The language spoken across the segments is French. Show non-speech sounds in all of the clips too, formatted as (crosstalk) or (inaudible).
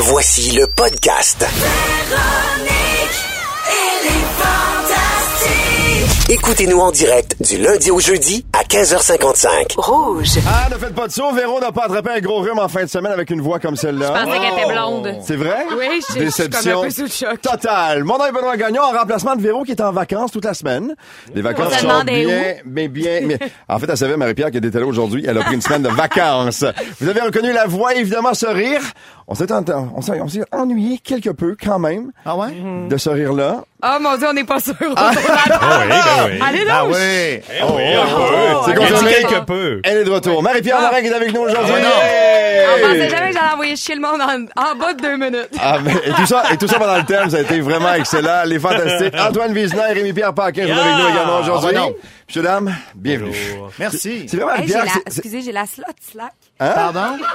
Voici le podcast. Écoutez-nous en direct du lundi au jeudi à 15h55. Rouge. Ah, ne faites pas de saut. Véro n'a pas attrapé un gros rhume en fin de semaine avec une voix comme celle-là. Je pensais qu'elle était blonde. C'est vrai? Oui, je- je suis Déception comme un peu sous le choc. Total. Mon nom est Benoît Gagnon en remplacement de Véro qui est en vacances toute la semaine. Les vacances se sont demandait bien, mais bien, mais (laughs) en fait, elle savait, Marie-Pierre, qui était là aujourd'hui. Elle a pris une semaine de vacances. Vous avez reconnu la voix, évidemment, ce rire. On s'est, ent- on s'est, on s'est ennuyé quelque peu, quand même, Ah ouais? de ce rire-là. Oh mon dieu, on n'est pas sûr. Ah (laughs) oui, ben oui. Allez Ah donc. oui! Eh oui, un peu. C'est Elle dit confirmé. quelque peu. Elle est de retour. Marie-Pierre Morin qui est avec nous aujourd'hui. Ah, non. On pensait jamais que j'allais envoyer chier le monde en, en bas de deux minutes. Ah, mais- et tout ça, et tout ça pendant le thème, ça a été vraiment excellent. Les fantastiques. (laughs) Antoine et Rémi-Pierre Paquin sont avec nous également aujourd'hui. Ah, ben non. Monsieur, dame, bienvenue. Merci. C'est vraiment Hey, j'ai Pierre. la, c'est- c'est- excusez, j'ai la slot slack. Pardon? (laughs)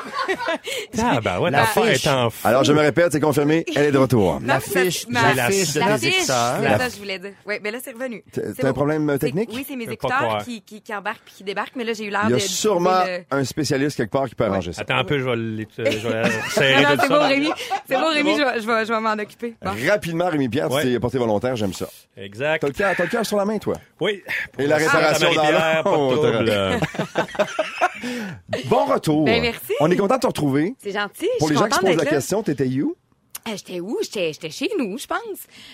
Ah, ben ouais, La fiche. est en fou. Alors, je me répète, c'est confirmé, elle est de retour. La fiche, j'ai la fiche de la fiche, écouteurs. C'est La- ça que je voulais dire. Oui, mais là, c'est revenu. T'as- C'est t'as un problème C'est- technique? Oui, c'est mes écouteurs qui, qui, qui embarquent puis qui débarquent, mais là, j'ai eu l'air Il y de... a de sûrement le- un spécialiste quelque part qui peut arranger ça. Attends un peu, je vais vais (laughs) serrer Non, c'est bon, Rémi. C'est bon, c'est Rémi, je vais, je m'en occuper. Bon. Rapidement, Rémi-Pierre, tu t'es porté volontaire, j'aime ça. Exact. T'as le cœur, t'as le cœur sur la main, toi? Oui. Et la réparation dans de (laughs) trouble. Bon retour. Ben, merci. On est content de te retrouver. C'est gentil. Pour je les gens qui se posent la là. question, t'étais où? Euh, J'étais où? J'étais j'étais chez nous, je pense.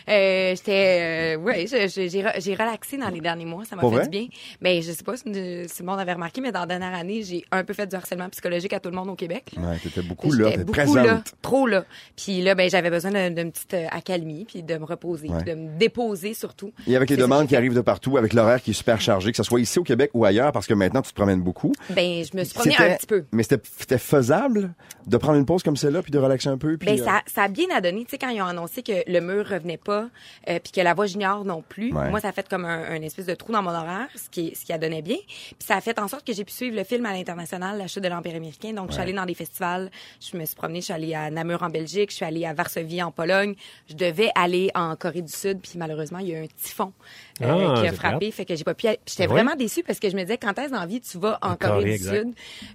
Euh, j'étais... Euh, ouais, j'ai re- j'ai relaxé dans les derniers mois. Ça m'a fait vrai? du bien. Mais je sais pas si, si le monde avait remarqué, mais dans la dernière année, j'ai un peu fait du harcèlement psychologique à tout le monde au Québec. Ouais, t'étais beaucoup là, beaucoup présente. là, trop là. Puis là, ben, j'avais besoin d'un- d'une petite euh, accalmie, puis de me reposer, Ouais. puis de me déposer surtout. Et avec les demandes qui arrivent de partout, avec l'horaire qui est super chargé, que ce soit ici au Québec ou ailleurs, parce que maintenant tu te promènes beaucoup. Ben, je me suis promenée un petit peu. Mais c'était c'était faisable de prendre une pause comme celle-là puis de relaxer un peu. Puis, Ben, euh, ça, ça a bien à donner. Tu sais, quand ils ont annoncé que le mur revenait pas, euh, puis que la voix junior non plus, Ouais. moi, ça a fait comme un, un espèce de trou dans mon horaire, ce qui, ce qui a donné bien. Puis ça a fait en sorte que j'ai pu suivre le film à l'international, La chute de l'Empire américain. Donc, je suis allée dans des festivals, je me suis promenée, je suis allée à Namur en Belgique, je suis allée à Varsovie en Pologne. Je devais aller en Corée du Sud, puis malheureusement, il y a eu un typhon Ah, qui a c'est frappé, fait que j'ai pas pu. aller. J'étais Oui? vraiment déçue parce que je me disais, quand est-ce dans la vie tu vas en, En Corée, Corée, du exact. Sud,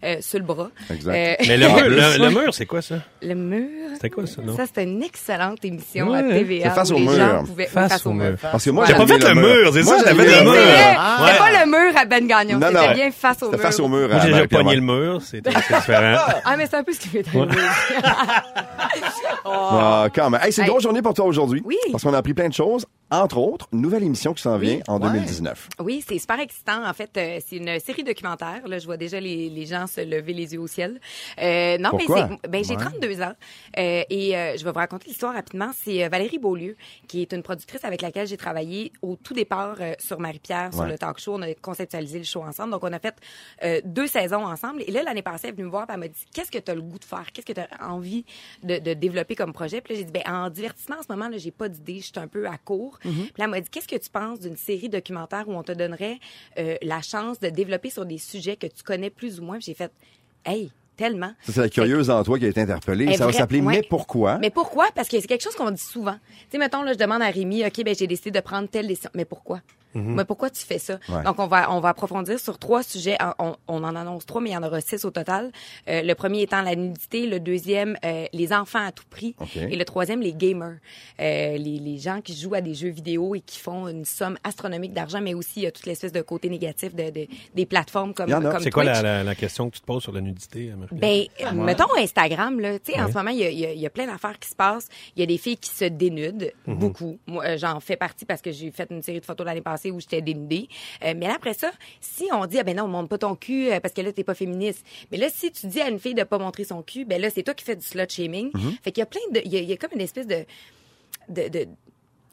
euh, sur le bras? Exact. Euh, Mais le, (laughs) mur, le, le mur, c'est quoi ça? le mur. C'était quoi ça, non? Ça, c'était une excellente émission Ouais. à TVA. C'est face où au les mur. gens pouvaient- Face face au mur. mur. Parce que moi, T'as pas fait le mur, c'est Moi, ça, j'avais le mur. Ah, C'était pas le mur à Ben Gagnon. Non, C'était non. bien face au C'était mur. face au mur. J'ai déjà pogné le mur, c'est c'est différent. (laughs) Ah, mais c'est un peu ce qui m'est arrivé. (laughs) Ah, quand même. Hey, c'est une Hey. grosse journée pour toi aujourd'hui. Oui. Parce qu'on a appris plein de choses. Entre autres, une nouvelle émission qui s'en vient en 2019. Oui, c'est super excitant. En fait, euh, c'est une série documentaire. Là, je vois déjà les, les gens se lever les yeux au ciel. Euh, non, Pourquoi? mais ben, j'ai 32 ans euh, et euh, je vais vous raconter l'histoire rapidement. C'est euh, Valérie Beaulieu, qui est une productrice avec laquelle j'ai travaillé au tout départ euh, sur Marie-Pierre, sur Ouais. le talk show. On a conceptualisé le show ensemble. Donc, on a fait euh, deux saisons ensemble. Et là, l'année passée, elle est venue me voir et elle m'a dit, qu'est-ce que tu as le goût de faire? Qu'est-ce que tu as envie de, de développer comme projet? Puis là, j'ai dit, ben, en divertissement, en ce moment, là, j'ai pas d'idée. Je suis un peu à court. Mm-hmm. Puis là, elle m'a dit, qu'est-ce que tu penses d'une série documentaire où on te donnerait euh, la chance de développer sur des sujets que tu connais plus ou moins? J'ai fait, hey, tellement. Ça, c'est la curieuse en toi qui a été interpellée. Ça va s'appeler ouais. Mais pourquoi? Mais pourquoi? Parce que c'est quelque chose qu'on dit souvent. Tu sais, mettons, là, je demande à Rémi, OK, ben, j'ai décidé de prendre telle décision. Mais pourquoi? Mais pourquoi tu fais ça? Ouais. Donc, on va, on va approfondir sur trois sujets. On, on en annonce trois, mais il y en aura six au total. Euh, le premier étant la nudité, le deuxième, euh, les enfants à tout prix. Et le troisième, les gamers. Euh, les, les gens qui jouent à des jeux vidéo et qui font une somme astronomique d'argent, mais aussi il y a toute l'espèce de côté négatif de, de- des plateformes comme, comme C'est quoi la, la, la question que tu te poses sur la nudité? Ben, mettons Instagram, là, tu sais, en ce moment, il y a, y a- y a plein d'affaires qui se passent. Il y a des filles qui se dénudent, Mhm. beaucoup. Moi, euh, j'en fais partie parce que j'ai fait une série de photos l'année passée où j'étais dénudée. Euh, mais là, après ça, si on dit, ah ben non, on montre pas ton cul euh, parce que là, t'es pas féministe. Mais là, si tu dis à une fille de pas montrer son cul, ben là, c'est toi qui fais du slut shaming. Mhm. Fait qu'il y a plein de, il y y a comme une espèce de, de, de,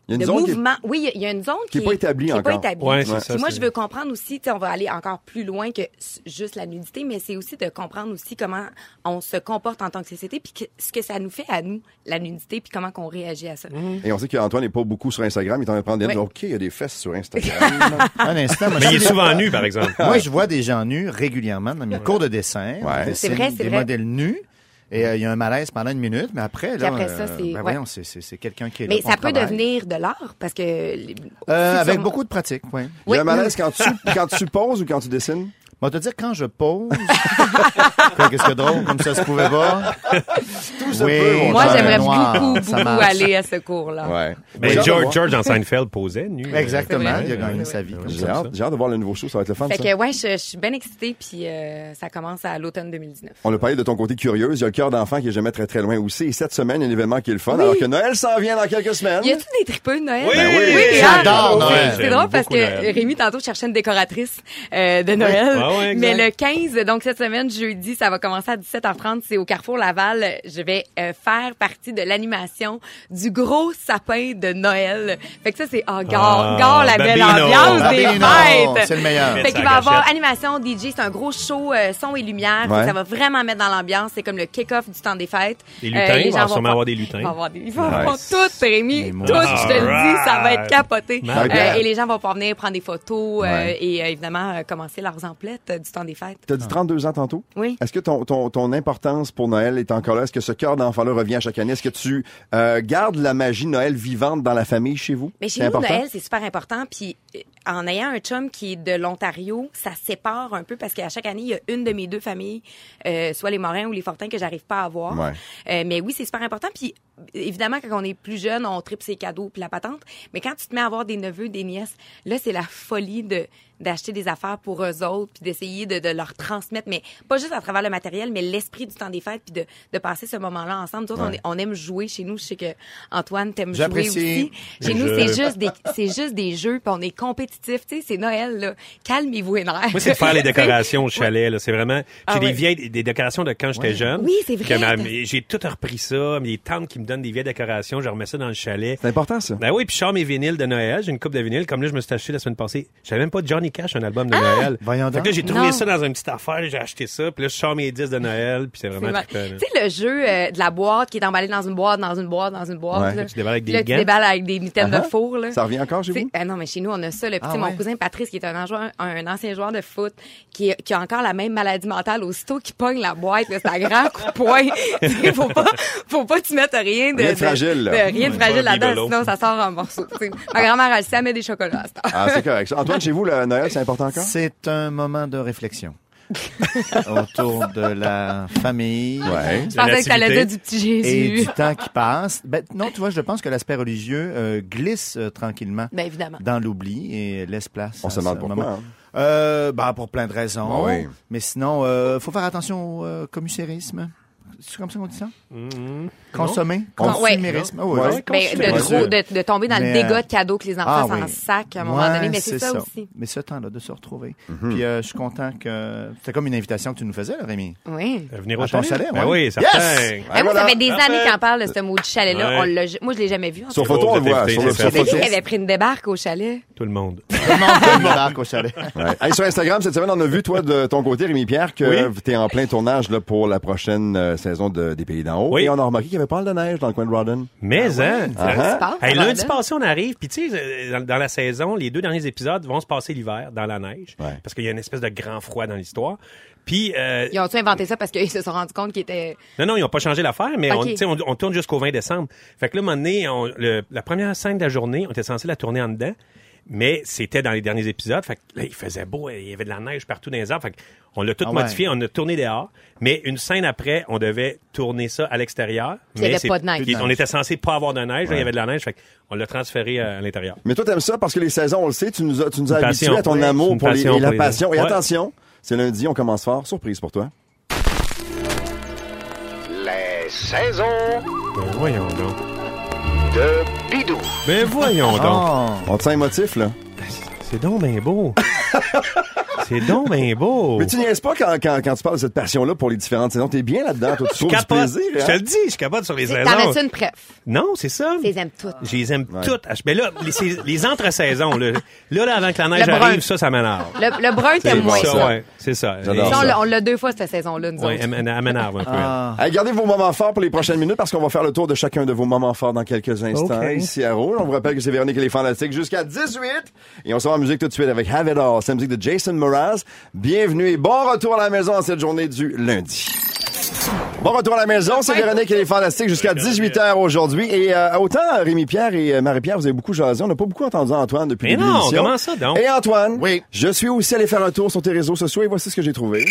Il y a une de zone qui est- mouvement. Oui, il y a- une zone qui est pas établie qui est pas encore. établie. Ouais, c'est Ouais. ça. Puis moi, je veux comprendre aussi, tu sais, on va aller encore plus loin que juste la nudité, mais c'est aussi de comprendre aussi comment on se comporte en tant que société, puis que- ce que ça nous fait à nous, la nudité, puis comment qu'on réagit à ça. Et on sait qu'Antoine n'est pas beaucoup sur Instagram. Il est en train de prendre des Ouais. OK, il y a des fesses sur Instagram. (laughs) Un instant. moi, Mais il est souvent nu, par exemple. Moi, je vois des gens nus régulièrement dans mes cours de dessin. C'est vrai, c'est des vrai. modèles nus. Et euh, il y a un malaise pendant une minute, mais après, là, après ça, euh, c'est- ben ouais. voyons, c'est, c'est, c'est quelqu'un qui est Mais ça peut travail. devenir de l'art, parce que... les- Euh, avec beaucoup de pratique, oui. Il y a un malaise quand tu, quand tu poses ou quand tu dessines? Moi, te dire, quand je pose, (laughs) qu'est-ce que drôle, comme ça se pouvait pas. Tout se Oui. peut, Moi, j'aimerais noir, beaucoup, beaucoup aller à ce cours-là. Ouais. Ben, de George. George en Seinfeld posait nu. (laughs) Exactement, il a gagné sa vie. J'ai hâte, j'ai hâte de voir le nouveau show, ça va être le fun. Fait ça. que, ouais, je, je suis bien excitée, puis euh, ça commence à l'automne 2019. On a parlé de ton côté curieuse. Il y a le cœur d'enfant qui est jamais très très loin aussi. Et cette semaine, il y a un événement qui est le fun. Alors que Noël s'en vient dans quelques semaines. Y a-tu des tripeux de Noël? Oui! Ben oui, j'adore? Noël. C'est drôle parce que. Rémi, tantôt, cherchait une décoratrice euh, de Noël. Ah exact. Mais le 15, donc cette semaine, jeudi, ça va commencer à 17h30. C'est au Carrefour Laval. Je vais euh, faire partie de l'animation du gros sapin de Noël. Fait que ça, c'est oh, gare, Ah, gare la belle Babino. ambiance des fêtes. c'est le meilleur. Fait qu'il va à avoir animation DJ, c'est un gros show euh, son et lumière. Ouais. Ça va vraiment mettre dans l'ambiance. C'est comme le kick-off du temps des fêtes. Des lutins, il va gens vont sûrement avoir des lutins. Avoir des, il va avoir Nice. tout, Rémi, tout, je te le dis, ça va être capoté. Euh, et les gens vont pouvoir venir prendre des photos euh, Ouais. et euh, évidemment euh, commencer leurs emplettes euh, du temps des fêtes. T'as dit 32 ans tantôt? Oui. Est-ce que ton, ton, ton importance pour Noël est encore là? Est-ce que ce cœur d'enfant-là revient chaque année? Est-ce que tu euh, gardes la magie de Noël vivante dans la famille chez vous? Mais chez nous, important? Noël, c'est super important. Puis euh, en ayant un chum qui est de l'Ontario, ça sépare un peu parce qu'à chaque année, il y a une de mes deux familles, euh, soit les Morins ou les Fortins, que j'arrive pas à voir. Ouais. Euh, mais oui, c'est super important. Puis évidemment, quand on est plus jeune, on tripe ses cadeaux puis la patente. Mais quand tu te mets à avoir des neveux, des nièces, là, c'est la folie de d'acheter des affaires pour eux autres puis d'essayer de, de leur transmettre mais pas juste à travers le matériel mais l'esprit du temps des fêtes puis de, de passer ce moment-là ensemble Nous autres, on, est- on aime jouer chez nous je sais que Antoine t'aime jouer aussi chez nous c'est juste des c'est juste des jeux puis on est compétitif tu sais c'est Noël là calmez-vous les nerfs Moi, c'est de faire les décorations au (laughs) chalet. là. C'est vraiment. J'ai Ah des ouais. vieilles des décorations de quand j'étais jeune. Oui, c'est vrai. J'ai tout repris ça. Mes tantes qui me donnent des vieilles décorations, je remets ça dans le chalet. C'est important, ça. Ben oui, puis je sors mes vinyles de Noël. J'ai une coupe de vinyles. Comme là, je me suis acheté la semaine passée. J'avais même pas Johnny Cash, un album de Ah! Noël. Voyons Fait que donc. là, j'ai trouvé Non. ça dans une petite affaire. J'ai acheté ça. Puis là, je sors mes disques de Noël. Puis c'est vraiment. Tu sais, le jeu euh, de la boîte qui est emballé dans une boîte, dans une boîte, dans une boîte. Ouais. Là. Tu déballes avec des là, tu déballes avec des mitaines Ah de four. Là. Ça revient encore chez vous? ah non, mais chez nous, on a ça. Là. Puis, Ah mon cousin Patrice, qui est un, joueur- un ancien joueur de foot, qui, qui a encore la même maladie mentale, aussitôt qu'il pogne la boîte, c'est un grand coup de poing. (laughs) Faut pas, faut pas que tu mettes rien de, Rien de fragile, là. de- rien de fragile là-dedans, sinon ça sort en morceaux. Ma grand-mère, elle sait, elle met des chocolats à cette heure. Ah, c'est correct. Antoine, chez vous, le Noël, c'est important encore? C'est un moment de réflexion (laughs) autour de la famille Ouais. Je pensais que t'allais du petit et du Jésus. temps qui passe. Ben, non, tu vois, je pense que l'aspect religieux euh, glisse euh, tranquillement Ben, évidemment. dans l'oubli et laisse place. On à se demande pourquoi. moment. hein. Euh, ben, pour plein de raisons. Ben oui. Mais sinon, euh, faut faire attention au euh, commusérisme. C'est comme ça qu'on dit ça? Mhm. Consommer? On- Consumérisme. Ah oui, Ouais. oui. Ben, de, trop, de, de tomber dans Mais, le dégât euh, de cadeaux que les enfants Ah s'en oui. sac à un moment Ouais, donné, mais c'est ça, aussi. Mais ce temps-là, de se retrouver. Mhm. Puis euh, je suis content que... C'était comme une invitation que tu nous faisais, là, Rémi. Oui. Euh, Venir au À ton chalet? chalet, Ben ouais. oui, certain. Yes! Ouais, moi, voilà. ça fait des années qu'on parle de ce mot du chalet-là. Moi, je l'ai jamais vu. en Sur photo, on le voit. Qui avait pris une débarque au chalet? Tout le monde. Tout le monde débarque au chalet. (laughs) Ouais. Hey, sur Instagram, cette semaine, on a vu, toi, de ton côté, Rémi-Pierre, que Oui. tu es en plein tournage là, pour la prochaine euh, saison de, des Pays d'en haut. Oui. Et on a remarqué qu'il y avait pas mal de neige dans le coin de Rawdon. Mais, hein? Ah, Ça se passe, Hey, lundi passé, on arrive, puis tu sais, euh, dans, dans la saison, les deux derniers épisodes vont se passer l'hiver, dans la neige, Ouais. parce qu'il y a une espèce de grand froid dans l'histoire. Puis, euh, Ils ont-tu inventé ça parce qu'ils se sont rendus compte qu'ils étaient... non, non, ils n'ont pas changé l'affaire, mais on, Ok. tu sais, on, on tourne jusqu'au 20 décembre. Fait que là, à un moment donné, on- le- la première scène de la journée, on était censé la tourner en dedans, mais c'était dans les derniers épisodes. Fait que là, il faisait beau, il y avait de la neige partout dans les arbres. Fait on l'a tout Ah ouais. modifié, on a tourné dehors, mais une scène après, on devait tourner ça à l'extérieur. il y mais avait pas de neige. puis On était censé pas avoir de neige, là, il y avait de la neige, fait on l'a transféré à, à l'intérieur. Mais toi, t'aimes ça parce que les saisons, on le sait, tu nous as, tu nous as habitués passion. à ton Oui, amour pour les, passion et la pour les- passion. Et Ouais. attention, c'est lundi, on commence fort. Surprise pour toi. Les saisons Ben voyons donc. De Bidou. Ben voyons donc. Oh. On te sent émotif, là. C'est donc bien beau. (laughs) c'est donc bien beau. Mais tu niaises pas quand, quand, quand tu parles de cette passion-là pour les différentes saisons. T'es bien là-dedans. Toi, tu je trouves du plaisir. Je hein? te le dis, je capote sur les T'en saisons. as-tu une preuve? Non, c'est ça. Tu les aimes toutes. Je les aime toutes. Mais là, les, entre-saisons, là, là, là, avant que la neige Le brun. arrive, ça, ça m'énerve. Le, le brun, t'aimes moins ça, ça. ouais, c'est ça. Ça, on l'a- deux fois cette saison-là, nous Ouais, autres. elle m'énerve elle m'énerve un peu. Ah. Gardez vos moments forts pour les prochaines minutes parce qu'on va faire le tour de chacun de vos moments forts dans quelques instants Ok. ici à Rouge. On vous rappelle que c'est Véronique et les Fantastiques jusqu'à 18. Et on se va en musique tout de suite avec Have It All. C'est la musique de Jason Bienvenue et bon retour à la maison en cette journée du lundi. Bon retour à la maison, c'est Véronique et les Fantastiques jusqu'à 18h aujourd'hui. Et euh, autant Rémi-Pierre et euh, Marie-Pierre, vous avez beaucoup jasé. On n'a pas beaucoup entendu Antoine depuis Mais le début non, de l'émission. comment ça donc? Et Antoine, Oui. je suis aussi allé faire un tour sur tes réseaux sociaux et voici ce que j'ai trouvé.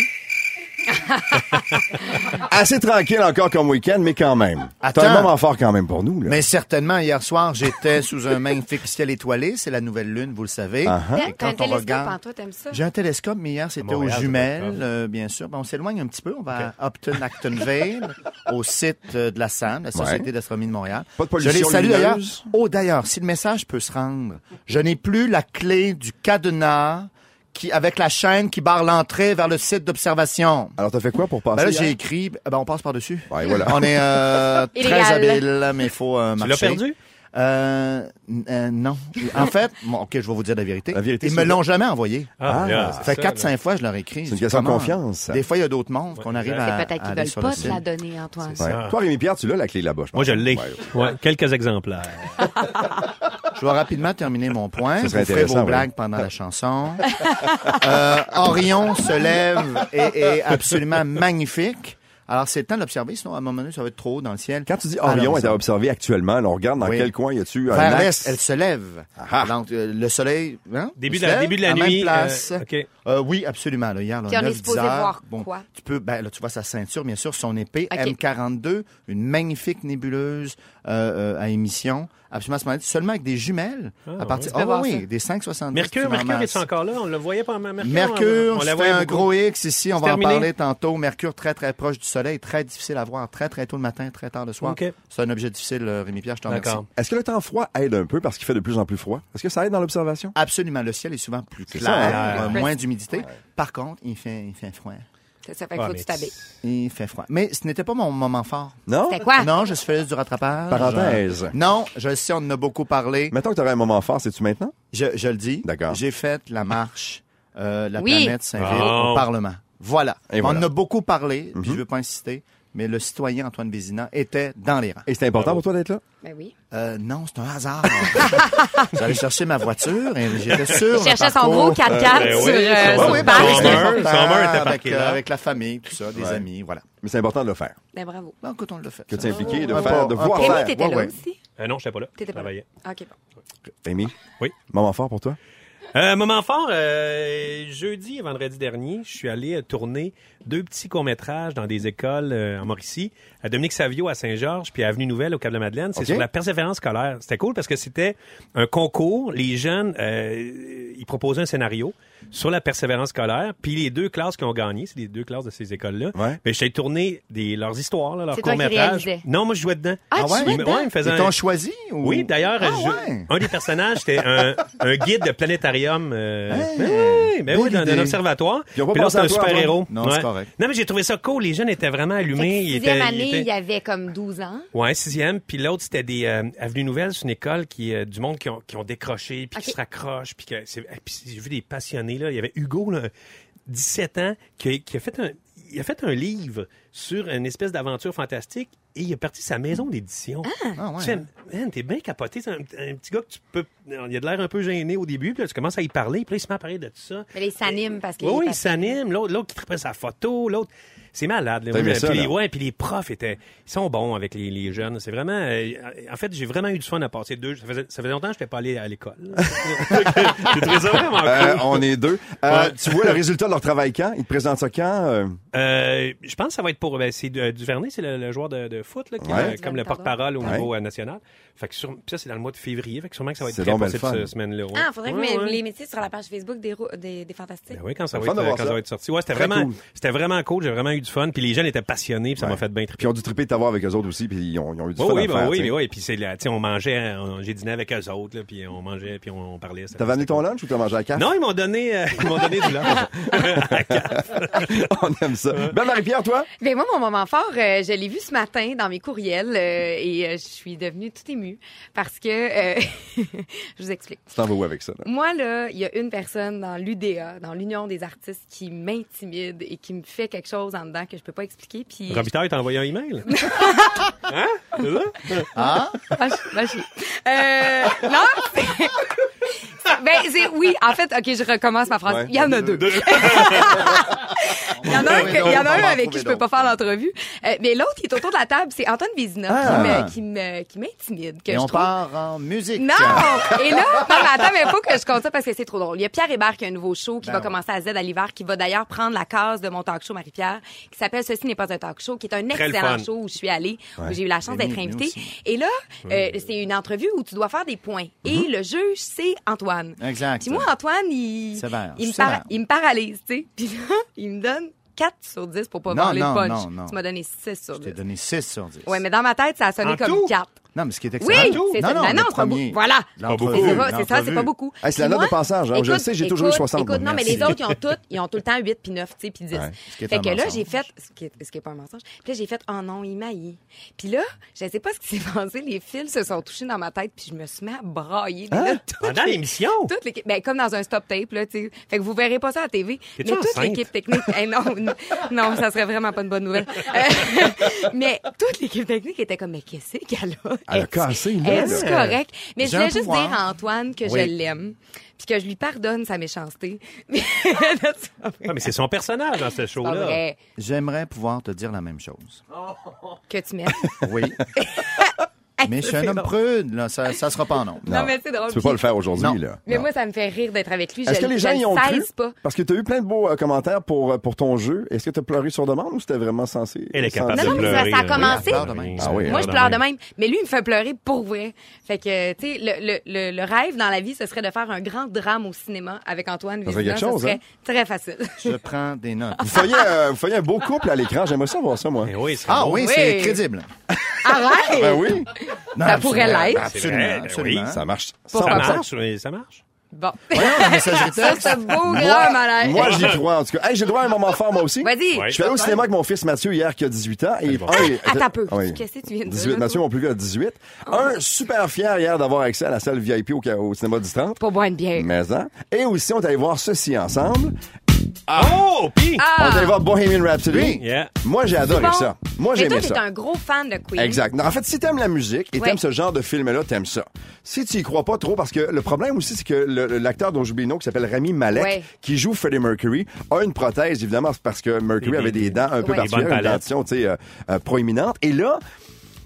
(laughs) Assez tranquille encore comme week-end, mais quand même. C'est un moment fort quand même pour nous. Là. Mais certainement, hier soir, j'étais sous un magnifique ciel étoilé. C'est la nouvelle lune, vous le savez. Et T'as un quand on télescope regarde... en toi, t'aimes ça? J'ai un télescope, mais hier, c'était aux Montréal, jumelles, euh, bien sûr. Ben, on s'éloigne un petit peu. On va à Upton Acton Vale, (laughs) au site euh, de la SAM, la Société Ouais. d'astronomie de Montréal. Pas de Je les salue d'ailleurs. lumineuse? Oh, d'ailleurs, si le message peut se rendre, je n'ai plus la clé du cadenas qui, avec la chaîne qui barre l'entrée vers le site d'observation. Alors, t'as fait quoi pour passer? Ben là, j'ai écrit, ben, on passe par-dessus. Ouais, voilà. On est euh, (laughs) très habile, mais il faut euh, Tu marcher. l'as perdu? Euh, euh, non. En fait, bon, OK, je vais vous dire la vérité. La vérité, Ils me l'ont jamais envoyé. Ah, là, Ça fait ça, 4-5 fois je leur écris. C'est une question de confiance. Des fois, il y a d'autres mondes qu'on arrive à, C'est peut-être qu'ils veulent pas te la donner, Antoine. Ouais. Toi, Rémi-Pierre, tu l'as, la clé là-bas, je Moi, je l'ai. Ouais. Ouais, quelques exemplaires. (laughs) Je vais rapidement terminer mon point. Ça Vous ferez vos oui. blagues pendant la chanson. Euh, Orion se lève et est absolument magnifique. Alors, c'est le temps de l'observer, sinon, à un moment donné, ça va être trop haut dans le ciel. Quand tu dis Alors, Orion est à observer actuellement, là, on regarde dans Oui. quel coin y a-tu un Vers axe? l'est, elle se lève. Ah. Donc, euh, le soleil, hein, Début de la, lève début de la à même nuit. place. euh, OK. Euh, oui, absolument. Là, hier, là, Puis on est 9, supposé 10 heures. voir bon, quoi? Tu peux, ben, là, tu vois sa ceinture, bien sûr, son épée OK. M42, une magnifique nébuleuse euh, euh, à émission, absolument seulement avec des jumelles. Ah, à partir, Ah, oui, ça. oui, des 5,70. Mercure, Mercure est encore là? On le voyait pas, Mercure? Mercure, on voyait un gros X ici, on va terminé? en parler tantôt. Mercure très très proche du soleil, très difficile à voir, très très tôt le matin, très tard le soir. OK. C'est un objet difficile, euh, Rémi-Pierre, je t'en remercie. D'accord. Est-ce que le temps froid aide un peu parce qu'il fait de plus en plus froid? Est-ce que ça aide dans l'observation? Absolument, le ciel est souvent plus clair, ça, euh, hein? moins d'humidité. Par contre, il fait, il fait froid. Ça, ça fait Ah, faut que mais tu t'habilles. Il fait froid. Mais ce n'était pas mon moment fort. Non? C'était quoi? Non, je suis fait du rattrapage. Parenthèse. Non, je sais, on en a beaucoup parlé. Mettons que tu aurais un moment fort, c'est-tu maintenant? Je, je le dis. D'accord. J'ai fait la marche, euh, la Oui. planète s'invite Oh. au Parlement. Voilà. Et on voilà. en a beaucoup parlé, puis Mhm. je veux pas insister, mais le citoyen Antoine Vézina était dans les rangs. Et c'est important pour toi d'être là? Ben oui. Euh, non, c'est un hasard. (laughs) J'allais chercher ma voiture et j'étais sûr. Il cherchait son gros 4x4 Ben oui, sur, euh, ça va. sur Oui, le ben, avec, euh, là. avec la famille, tout ça, des Ouais. amis, voilà. Mais c'est important de le faire. Ben bravo. Non, écoute, on l'a fait. Que tu es impliqué, de Un faire, pas- de un voir pas- faire. Rémi, t'étais ouais, là ouais. aussi? Euh, non, j'étais pas là. T'étais Je pas là. travaillais. OK, bon. Amy? Oui. Moment fort pour toi? Euh, moment fort, euh, jeudi et vendredi dernier, je suis allé tourner deux petits courts-métrages dans des écoles euh, en Mauricie, à Dominique Savio à Saint-Georges, puis à Avenue Nouvelle au Cap-de-Madeleine. C'est sur la persévérance scolaire. C'était cool parce que c'était un concours. Les jeunes, euh, ils proposaient un scénario sur la persévérance scolaire, puis les deux classes qui ont gagné, c'est les deux classes de ces écoles-là. Ouais. Ben, j'ai tourné des, leurs histoires, là, leurs courts-métrages. Non, moi, je jouais dedans. Ah, tu ouais? jouais Ils me- dedans? ouais, ils me faisaient Ils un- t'ont choisi? Ou... oui, d'ailleurs, Ah, je- ouais. un des personnages, c'était un, (laughs) un guide de planétarium. Euh, Hey, ben oui, ben oui, d'un observatoire. Puis là, c'est un super-héros. Non, c'est correct. Non, mais j'ai trouvé ça cool. Les jeunes étaient vraiment allumés. Ils sixième étaient, année, ils étaient- il y avait comme 12 ans. Ouais, sixième. Puis l'autre, c'était des euh, Avenue Nouvelle, c'est une école qui euh, du monde qui ont, qui ont décroché, puis qui se raccrochent, puis que c'est. et puis j'ai vu des passionnés là. Il y avait Hugo, là, 17 ans, qui, a- qui a fait un. Il a fait un livre sur une espèce d'aventure fantastique et il a parti sa maison d'édition. Ah, ouais. Tu sais, man, t'es bien capoté. C'est un, un petit gars que tu peux. Il a de l'air un peu gêné au début, puis là, tu commences à y parler, puis là, il se met à parler de tout ça. Mais là, il s'anime parce qu'il Oui, est oui, il s'anime. L'autre, l'autre qui trippait sa photo, l'autre. C'est malade. là. Puis les- ouais, puis les profs étaient, ils sont bons avec les, les jeunes. C'est vraiment, euh, en fait, j'ai vraiment eu du fun à passer deux. Ça faisait, ça faisait longtemps que je n'étais pas allé à l'école. (laughs) j'ai trouvé ça vraiment cool. Euh, on est deux. Euh, Ouais. Tu vois le résultat de leur travail quand? Ils te présentent ça quand? Euh, Euh, je pense que ça va être pour, ben, c'est du- Duvernay, c'est le, le joueur de, de foot, là, qui est Ouais. comme le porte-parole au Ouais. niveau euh, national. Fait que sur, puis ça, c'est dans le mois de février. Fait que sûrement que ça va être très ben possible cette semaine-là. ouais. Ah, faudrait que Ouais, vous ouais. les mettiez sur la page Facebook des, des, des Fantastiques. Ben oui, quand ça C'est va être, de voir quand ça. ça va être sorti. Ouais, c'était vraiment, cool. c'était vraiment cool. J'ai vraiment eu du fun. Puis les jeunes étaient passionnés. Puis ça Ouais. m'a fait bien puis triper. ils ont dû triper de t'avoir avec eux autres aussi, puis ils ont, ils ont eu du Oui, fun oui, à ben faire. oui, tu sais. mais oui. Puis c'est là, tu sais, on mangeait, on- j'ai dîné avec eux autres, là, puis on mangeait, puis on, on parlait. T'avais amené ton lunch ou t'as mangé à la café? Non, ils m'ont donné, euh, ils m'ont donné du lunch. (laughs) (laughs) On aime ça. Ben, Marie-Pierre, toi? Ben moi, mon moment fort, euh, je l'ai vu ce matin dans mes courriels euh, et je suis devenue tout émue parce que, euh, (laughs) je vous explique. Tu t'en vas où avec ça? là? Moi, là, il y a une personne dans l'UDA, dans l'Union des artistes, qui m'intimide et qui me fait quelque chose en dedans que je peux pas expliquer. Puis Robitaille t'a envoyé un email? (laughs) hein? C'est ça? Ah? Ch- va chier. Euh, non, (laughs) c'est... Ben, c'est... Oui, en fait, OK, je recommence ma phrase. Ouais. Il y en a deux. Il y en a un, que- il y en a un avec qui je peux pas faire l'entrevue. Euh, mais l'autre qui est autour de la table, c'est Antoine Vézina Ah. qui me, m'intimide. Que Et je on trouve... part en musique. Non! Et là, non, mais attends, mais faut que je compte ça parce que c'est trop drôle. Il y a Pierre Hébert qui a un nouveau show qui Ben va commencer à Z à l'hiver, qui va d'ailleurs prendre la case de mon talk show Marie-Pierre, qui s'appelle Ceci n'est pas un talk show, qui est un excellent show où je suis allée, où j'ai eu la chance d'être invitée. Et là, euh, c'est une entrevue où tu dois faire des points. Et le juge, c'est Antoine. Exact. Puis moi, Antoine, il, il, me, para- il me paralyse, tu sais. Puis là, il me donne 4 sur 10 pour pas Non, parler non, de punch. non, non. Tu m'as donné 6 sur Je t'ai 10. donné 6 sur 10. Ouais, mais dans ma tête, ça a sonné En comme tout? 4. Non, mais ce qui est Oui, excellent. c'est non, ça. non, Ben le non, c'est pas beaucoup. Voilà. Beaucoup. C'est c'est ça, c'est pas beaucoup. Hey, c'est la note de passage, hein. Je le sais, j'ai toujours eu 60, Écoute, non, mais les autres, ils ont toutes, ils ont tout le temps 8 puis 9, tu sais, puis 10. Ouais. Ce qui est Fait que là, j'ai fait, ce qui, est, ce qui est pas un mensonge. Puis là, j'ai fait, oh non, il maillit. Puis là, je sais pas ce qui s'est (laughs) passé, les fils se sont touchés dans ma tête, puis je me suis mis à brailler. Là, toutes Pendant l'émission? ben, comme dans un stop tape, là, tu sais. Fait que vous verrez pas ça à la TV. Mais toute l'équipe technique, Eh, non, (laughs) non, non, ça serait vraiment pas une bonne nouvelle. (laughs) Euh, mais toute l'équipe technique était comme, mais qu'est-ce qu'elle a? Elle a Est-ce- cassé une Est-ce note. correct? Mais je voulais juste pouvoir. dire à Antoine que Oui. je l'aime. Puis que je lui pardonne sa méchanceté. (laughs) Mais c'est. Ah, c'est son personnage dans ce C'est show-là. J'aimerais pouvoir te dire la même chose. que tu m'aimes. Oui. (laughs) (laughs) mais je suis un homme prude, là. Ça, ça sera pas en nom. Non, mais c'est drôle. Tu peux pas le faire aujourd'hui, Non. là. Mais Non. moi, ça me fait rire d'être avec lui. Est-ce que les gens y ont cru? pas. Parce que tu as eu plein de beaux euh, commentaires pour, euh, pour ton jeu. Est-ce que tu as pleuré sur demande ou c'était vraiment censé? Elle est capable Non, de non, mais ça- pleurer. ça a là. commencé. Oui. Ah oui, Moi, je pleure de même. Mais lui, il me fait pleurer pour vrai. Fait que, tu sais, le, le, le, le rêve dans la vie, ce serait de faire un grand drame au cinéma avec Antoine Ça serait Vézina. quelque chose, Ce serait hein? très facile. Je prends des notes. Vous feriez, euh, vous feriez un beau couple à l'écran. J'aimerais ça voir ça, moi. Mais oui, c'est Ah bon. oui, Oui. c'est crédible. Arrête! Ben oui, Non, Ça pourrait l'être. Absolument, absolument. oui. ça marche. Ça 100%. marche, oui, ça marche. Bon. Voyons, la messagerie (laughs) Ça, c'est beau grand Moi, malaise. moi j'y crois, en tout cas. Hey, j'ai le droit à un moment fort, moi aussi. Vas-y. Ouais. Je suis allé au cinéma avec mon fils Mathieu hier, qui a 18 ans. Et bon. un, il était- Attends un peu. Ah oui. Qu'est-ce que tu viens de dire? 18, là, Mathieu, mon plus vieux, a 18. Un, super fier hier d'avoir accès à la salle VIP au, au cinéma du 30. Pour boire une bière. Mais, hein. Et aussi, on est allé voir ceci ensemble. Oh, pis! On est allé voir Bohemian Rhapsody. Oui. Yeah. Moi, j'ai adoré Bon. ça. Moi, j'ai Mais toi, aimé t'es ça. un gros fan de Queen. Exact. Non, en fait, si t'aimes la musique et Ouais. t'aimes ce genre de film-là, t'aimes ça. Si tu y crois pas trop, parce que le problème aussi, c'est que le- le- l'acteur dont j'oublie le nom, qui s'appelle Rami Malek, Ouais. qui joue Freddie Mercury, a une prothèse, évidemment, c'est parce que Mercury Et avait des- dents un peu Ouais. particulières, Des bonnes une dentition, tu sais, euh, euh, proéminente. Et là,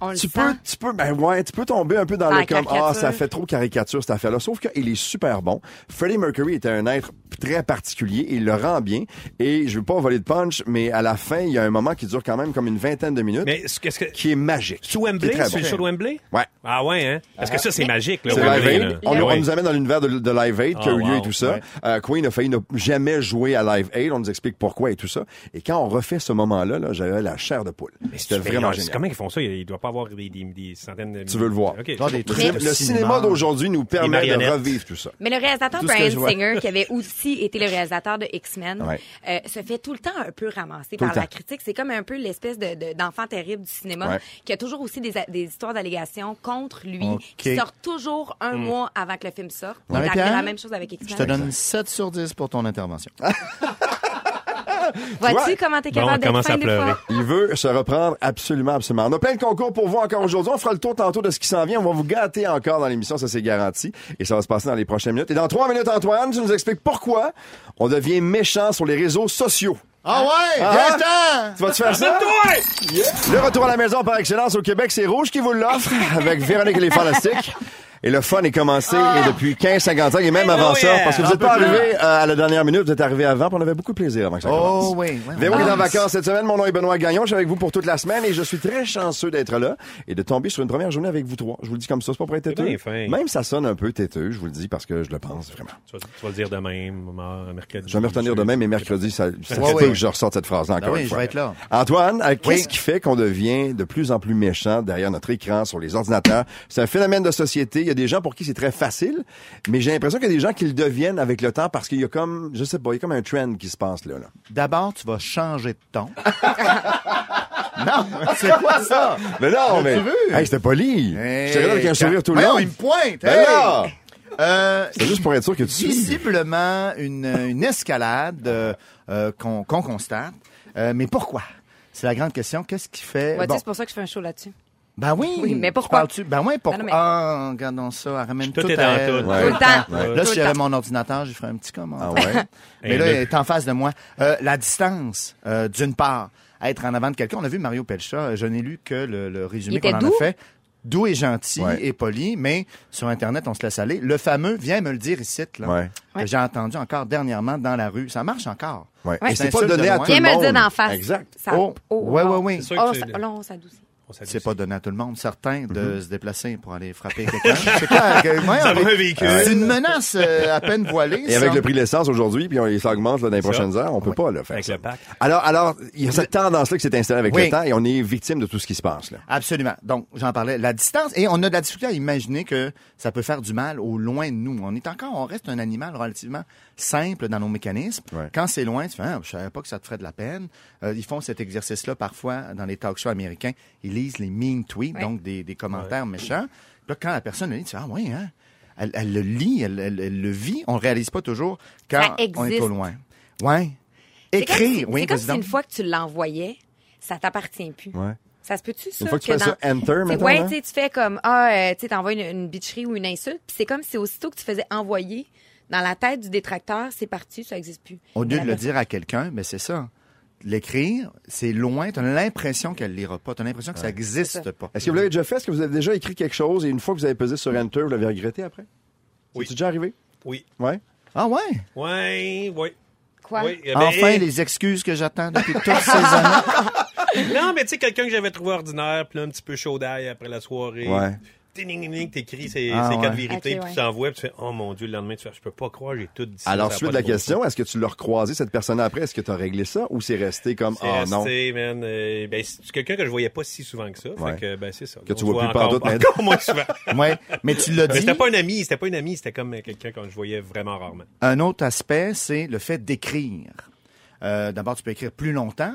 On le tu sent. peux, tu peux, ben ouais, tu peux tomber un peu dans Dans le comme, ah, ça fait trop caricature cette affaire-là. Sauf qu'il est super bon. Freddie Mercury était un être très particulier il le rend bien. Et je veux pas voler de punch, mais à la fin, il y a un moment qui dure quand même comme une vingtaine de minutes, Mais que. est-ce que- qui est magique. Sous est Wembley? C'est le bon. show de Wembley? Ouais. Ah ouais, hein? Parce que ça, c'est magique, là, C'est Wembley, Live là. Aid. On, Ah on nous amène dans l'univers de, de Live Aid qui a eu lieu wow, et tout ça. ouais. Euh, Queen a failli ne jamais jouer à Live Aid. On nous explique pourquoi et tout ça. Et quand on refait ce moment-là, là, j'avais la chair de poule. C'était vraiment génial. Comment ils font ça? Pas avoir des, des, des centaines de... Tu veux le voir. OK. Genre des Le, trucs cinéma- de le cinéma d'aujourd'hui nous permet de revivre tout ça. Mais le réalisateur Brian. Singer, qui avait aussi été le réalisateur de X-Men, Ouais. euh, se fait tout le temps un peu ramasser Tout par la critique. C'est comme un peu l'espèce de, de- d'enfant terrible du cinéma, Ouais. qui a toujours aussi des, histoires d'allégations contre lui, qui sortent toujours un mois avant que le film sorte. Marie-Pierre, arrivé la même chose avec X-Men. Je te donne 7 sur 10 pour ton intervention. (laughs) (laughs) Vois-tu Ouais. comment t'es Bon, capable on d'être fin des fois? Il veut se reprendre absolument, absolument. On a plein de concours pour vous encore aujourd'hui. On fera le tour tantôt de ce qui s'en vient. On va vous gâter encore dans l'émission, ça c'est garanti. Et ça va se passer dans les prochaines minutes. Et dans trois minutes, Antoine, tu nous expliques pourquoi on devient méchant sur les réseaux sociaux. Ah ouais, Ah. Tu vas-tu faire ça? Le retour à la maison par excellence au Québec, c'est Rouge qui vous l'offre avec Véronique et les Fantastiques. Et le fun est commencé et depuis 15-50 ans et même avant oh ça. Parce que vous n'êtes pas arrivé euh, à la dernière minute, vous êtes arrivé avant, puis on avait beaucoup de plaisir avant que ça commence. Oh oui, oui. Oui. est en vacances cette semaine. Mon nom est Benoît Gagnon. Je suis avec vous pour toute la semaine et je suis très chanceux d'être là et de tomber sur une première journée avec vous trois. Je vous le dis comme ça, c'est pas pour être têteux. Même ça sonne un peu têteux, je vous le dis parce que je le pense vraiment. Tu vas, tu vas le dire demain, ma- mercredi. Je vais me retenir demain, mais mercredi, ça, ça Ouais, fait ouais. peu que je ressorte cette phrase-là encore Ben oui, une je vais être là. Antoine, euh, qu'est-ce Oui. qui fait qu'on devient de plus en plus méchant derrière notre écran, sur les ordinateurs? C'est un phénomène de société. Il y a des gens pour qui c'est très facile, mais j'ai l'impression qu'il y a des gens qui le deviennent avec le temps parce qu'il y a comme, je sais pas, il y a comme un trend qui se passe là. là. D'abord, tu vas changer de ton. (laughs) non, c'est quoi ça? Mais non, mais. Hey, c'était poli. Hey, J'étais là avec un sourire tout le long. il me pointe. Ben hey! là! Euh, C'est juste pour être sûr que tu visiblement une, une escalade euh, euh, qu'on qu'on constate. Euh, mais pourquoi? C'est la grande question. Qu'est-ce qui fait... Bon, c'est pour ça que je fais un show là-dessus. Ben oui. Oui, mais Tu pourquoi? parles-tu? Ben oui, pourquoi? Non, mais- Ah, regardons ça. Elle ramène Tout tout, est à dans elle. tout. Ouais. Tout le temps. Ouais. Là, Tout si le j'avais temps. mon ordinateur, je ferais un petit commentaire. Ah ouais? (laughs) Mais là, elle le- est en face de moi. Euh, la distance, euh, d'une part, être en avant de quelqu'un. On a vu Mario Pelcha, euh, je n'ai lu que le, le Il résumé était qu'on en doux? a fait. Doux et gentil Ouais. et poli, mais sur Internet, on se laisse aller. Le fameux, viens me le dire ici, là, Ouais. que j'ai entendu encore dernièrement dans la rue. Ça marche encore. Ouais. Ouais. Et c'est pas insulte donné de à loin. tout le Viens me le dire d'en face. Exact. Ça- Oh, ouais, ouais, ouais. C'est sûr que Oh, ça, là, on s'adoucit. C'est pas donné à tout le monde. Certains de se déplacer pour aller frapper quelqu'un. (laughs) c'est clair que, ouais, Ça un véhicule. C'est une menace euh, à peine voilée. Et avec ça. le prix de l'essence aujourd'hui, puis on, s'augmente là, dans les Ça. prochaines heures, on peut pas le faire. Avec ça. le pack. Alors, alors, il y a cette tendance-là qui s'est installée avec Oui. le temps et on est victime de tout ce qui se passe. Là. Absolument. Donc, j'en parlais. La distance, et on a de la difficulté à imaginer que ça peut faire du mal au loin de nous. On est encore, on reste un animal relativement simple dans nos mécanismes. Ouais. Quand c'est loin, tu fais, ah, je savais pas que ça te ferait de la peine. Euh, ils font cet exercice-là parfois dans les talk shows américains. Ils lisent les mean tweets, Ouais. donc des, des commentaires méchants. Puis Là, quand la personne le lit, tu fais, ah oui, hein? Elle, elle le lit, elle, elle- elle le vit. On réalise pas toujours quand Ça on est existe. au loin. Ouais. Écrire, oui, C'est comme si une fois que tu l'envoyais, ça t'appartient plus. Ouais. Ça se peut-tu, ça? Une fois que tu fais dans- ça, enter, mettons, Ouais, tu fais comme, ah, euh, tu sais, t'envoies une, une bitcherie ou une insulte, puis c'est comme si aussitôt que tu faisais envoyer, dans la tête du détracteur, c'est parti, ça existe plus. Au lieu de le dire à quelqu'un, mais c'est ça. L'écrire, c'est loin. Tu as l'impression qu'elle ne lira pas. Tu as l'impression que ça n'existe pas. Est-ce que vous l'avez déjà fait? Est-ce que vous avez déjà écrit quelque chose et une fois que vous avez pesé sur Enter, vous l'avez regretté après? Oui. C'est déjà arrivé? Oui. Ouais? Ah ouais? Oui, oui. Quoi? Oui. Eh ben, Enfin, les excuses que j'attends depuis (laughs) toutes ces années. Non, mais tu sais, quelqu'un que j'avais trouvé ordinaire, puis là, un petit peu chaud d'ail après la soirée. Ouais. Ding, ding, ding, t'écris ces, Ah, ces ouais. quatre vérités, Ok, puis ouais. tu t'envoies, puis tu fais, oh mon Dieu, le lendemain, tu fais, je peux pas croire, j'ai tout dit. Alors, suite pas de la question, est-ce que tu l'as recroisé, cette personne après? Est-ce que tu as réglé ça ou c'est resté comme, ah non? resté, man. euh, ben, c'est quelqu'un que je voyais pas si souvent que ça. Ouais. Fait que, ben, c'est ça. Que tu On vois se plus encore, pantoute maintenant. encore moins souvent. (laughs) ouais. Mais tu l'as Mais dit. c'était pas un ami, c'était pas une amie, c'était comme quelqu'un que je voyais vraiment rarement. Un autre aspect, c'est le fait d'écrire. Euh, D'abord, tu peux écrire plus longtemps.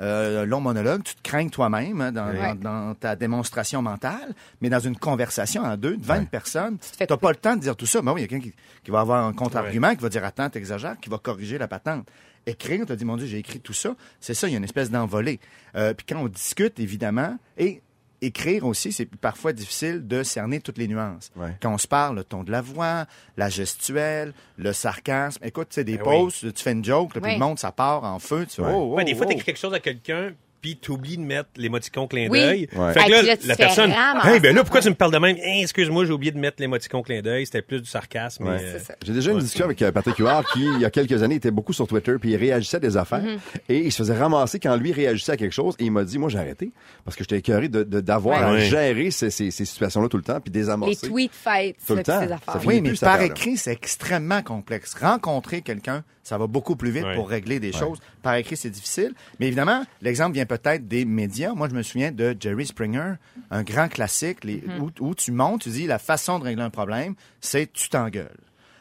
Euh, long monologue, tu te crains toi-même hein, dans, Ouais. dans- dans ta démonstration mentale, mais dans une conversation en deux, devant une personne, tu n'as pas le temps de dire tout ça. Ben oui, il y a quelqu'un qui, qui va avoir un contre-argument, Ouais. qui va dire attends, t'exagères, qui va corriger la patente. Écrire, tu as dit mon Dieu, j'ai écrit tout ça. C'est ça, il y a une espèce d'envolée. Euh, puis quand on discute, évidemment, et écrire aussi, c'est parfois difficile de cerner toutes les nuances. Ouais. Quand on se parle, le ton de la voix, la gestuelle, le sarcasme. Écoute, tu sais, des Ben pauses, tu fais une joke, là, puis le monde, ça part en feu. Tu Ouais. oh, oh, Ouais, des fois, oh. t'écris quelque chose à quelqu'un, puis t'oublies de mettre l'émoticon clin Oui. d'œil. Ouais. Fait que là, la personne, hey, ben là, pourquoi tu me parles de même? Hey, excuse-moi, j'ai oublié de mettre l'émoticon clin d'œil. C'était plus du sarcasme. Ouais. euh. J'ai déjà eu une discussion avec euh, Patrick Huard qui, il y a quelques années, était beaucoup sur Twitter puis il réagissait à des affaires Mhm. et il se faisait ramasser quand lui réagissait à quelque chose et il m'a dit, moi j'ai arrêté parce que j'étais écœuré de, de- d'avoir Ouais. à Ouais. gérer ces, ces, ces situations-là tout le temps puis Les désamorcer. tweet fights, Tout le temps. ces Ça affaires. Oui, mais par écrit, c'est extrêmement complexe. Rencontrer quelqu'un, ça va beaucoup plus vite Ouais. pour régler des choses. Par écrit, c'est difficile. Mais évidemment, l'exemple vient peut-être des médias. Moi, je me souviens de Jerry Springer, un grand classique les- Mm-hmm. où, où tu montes, tu dis la façon de régler un problème, c'est tu t'engueules.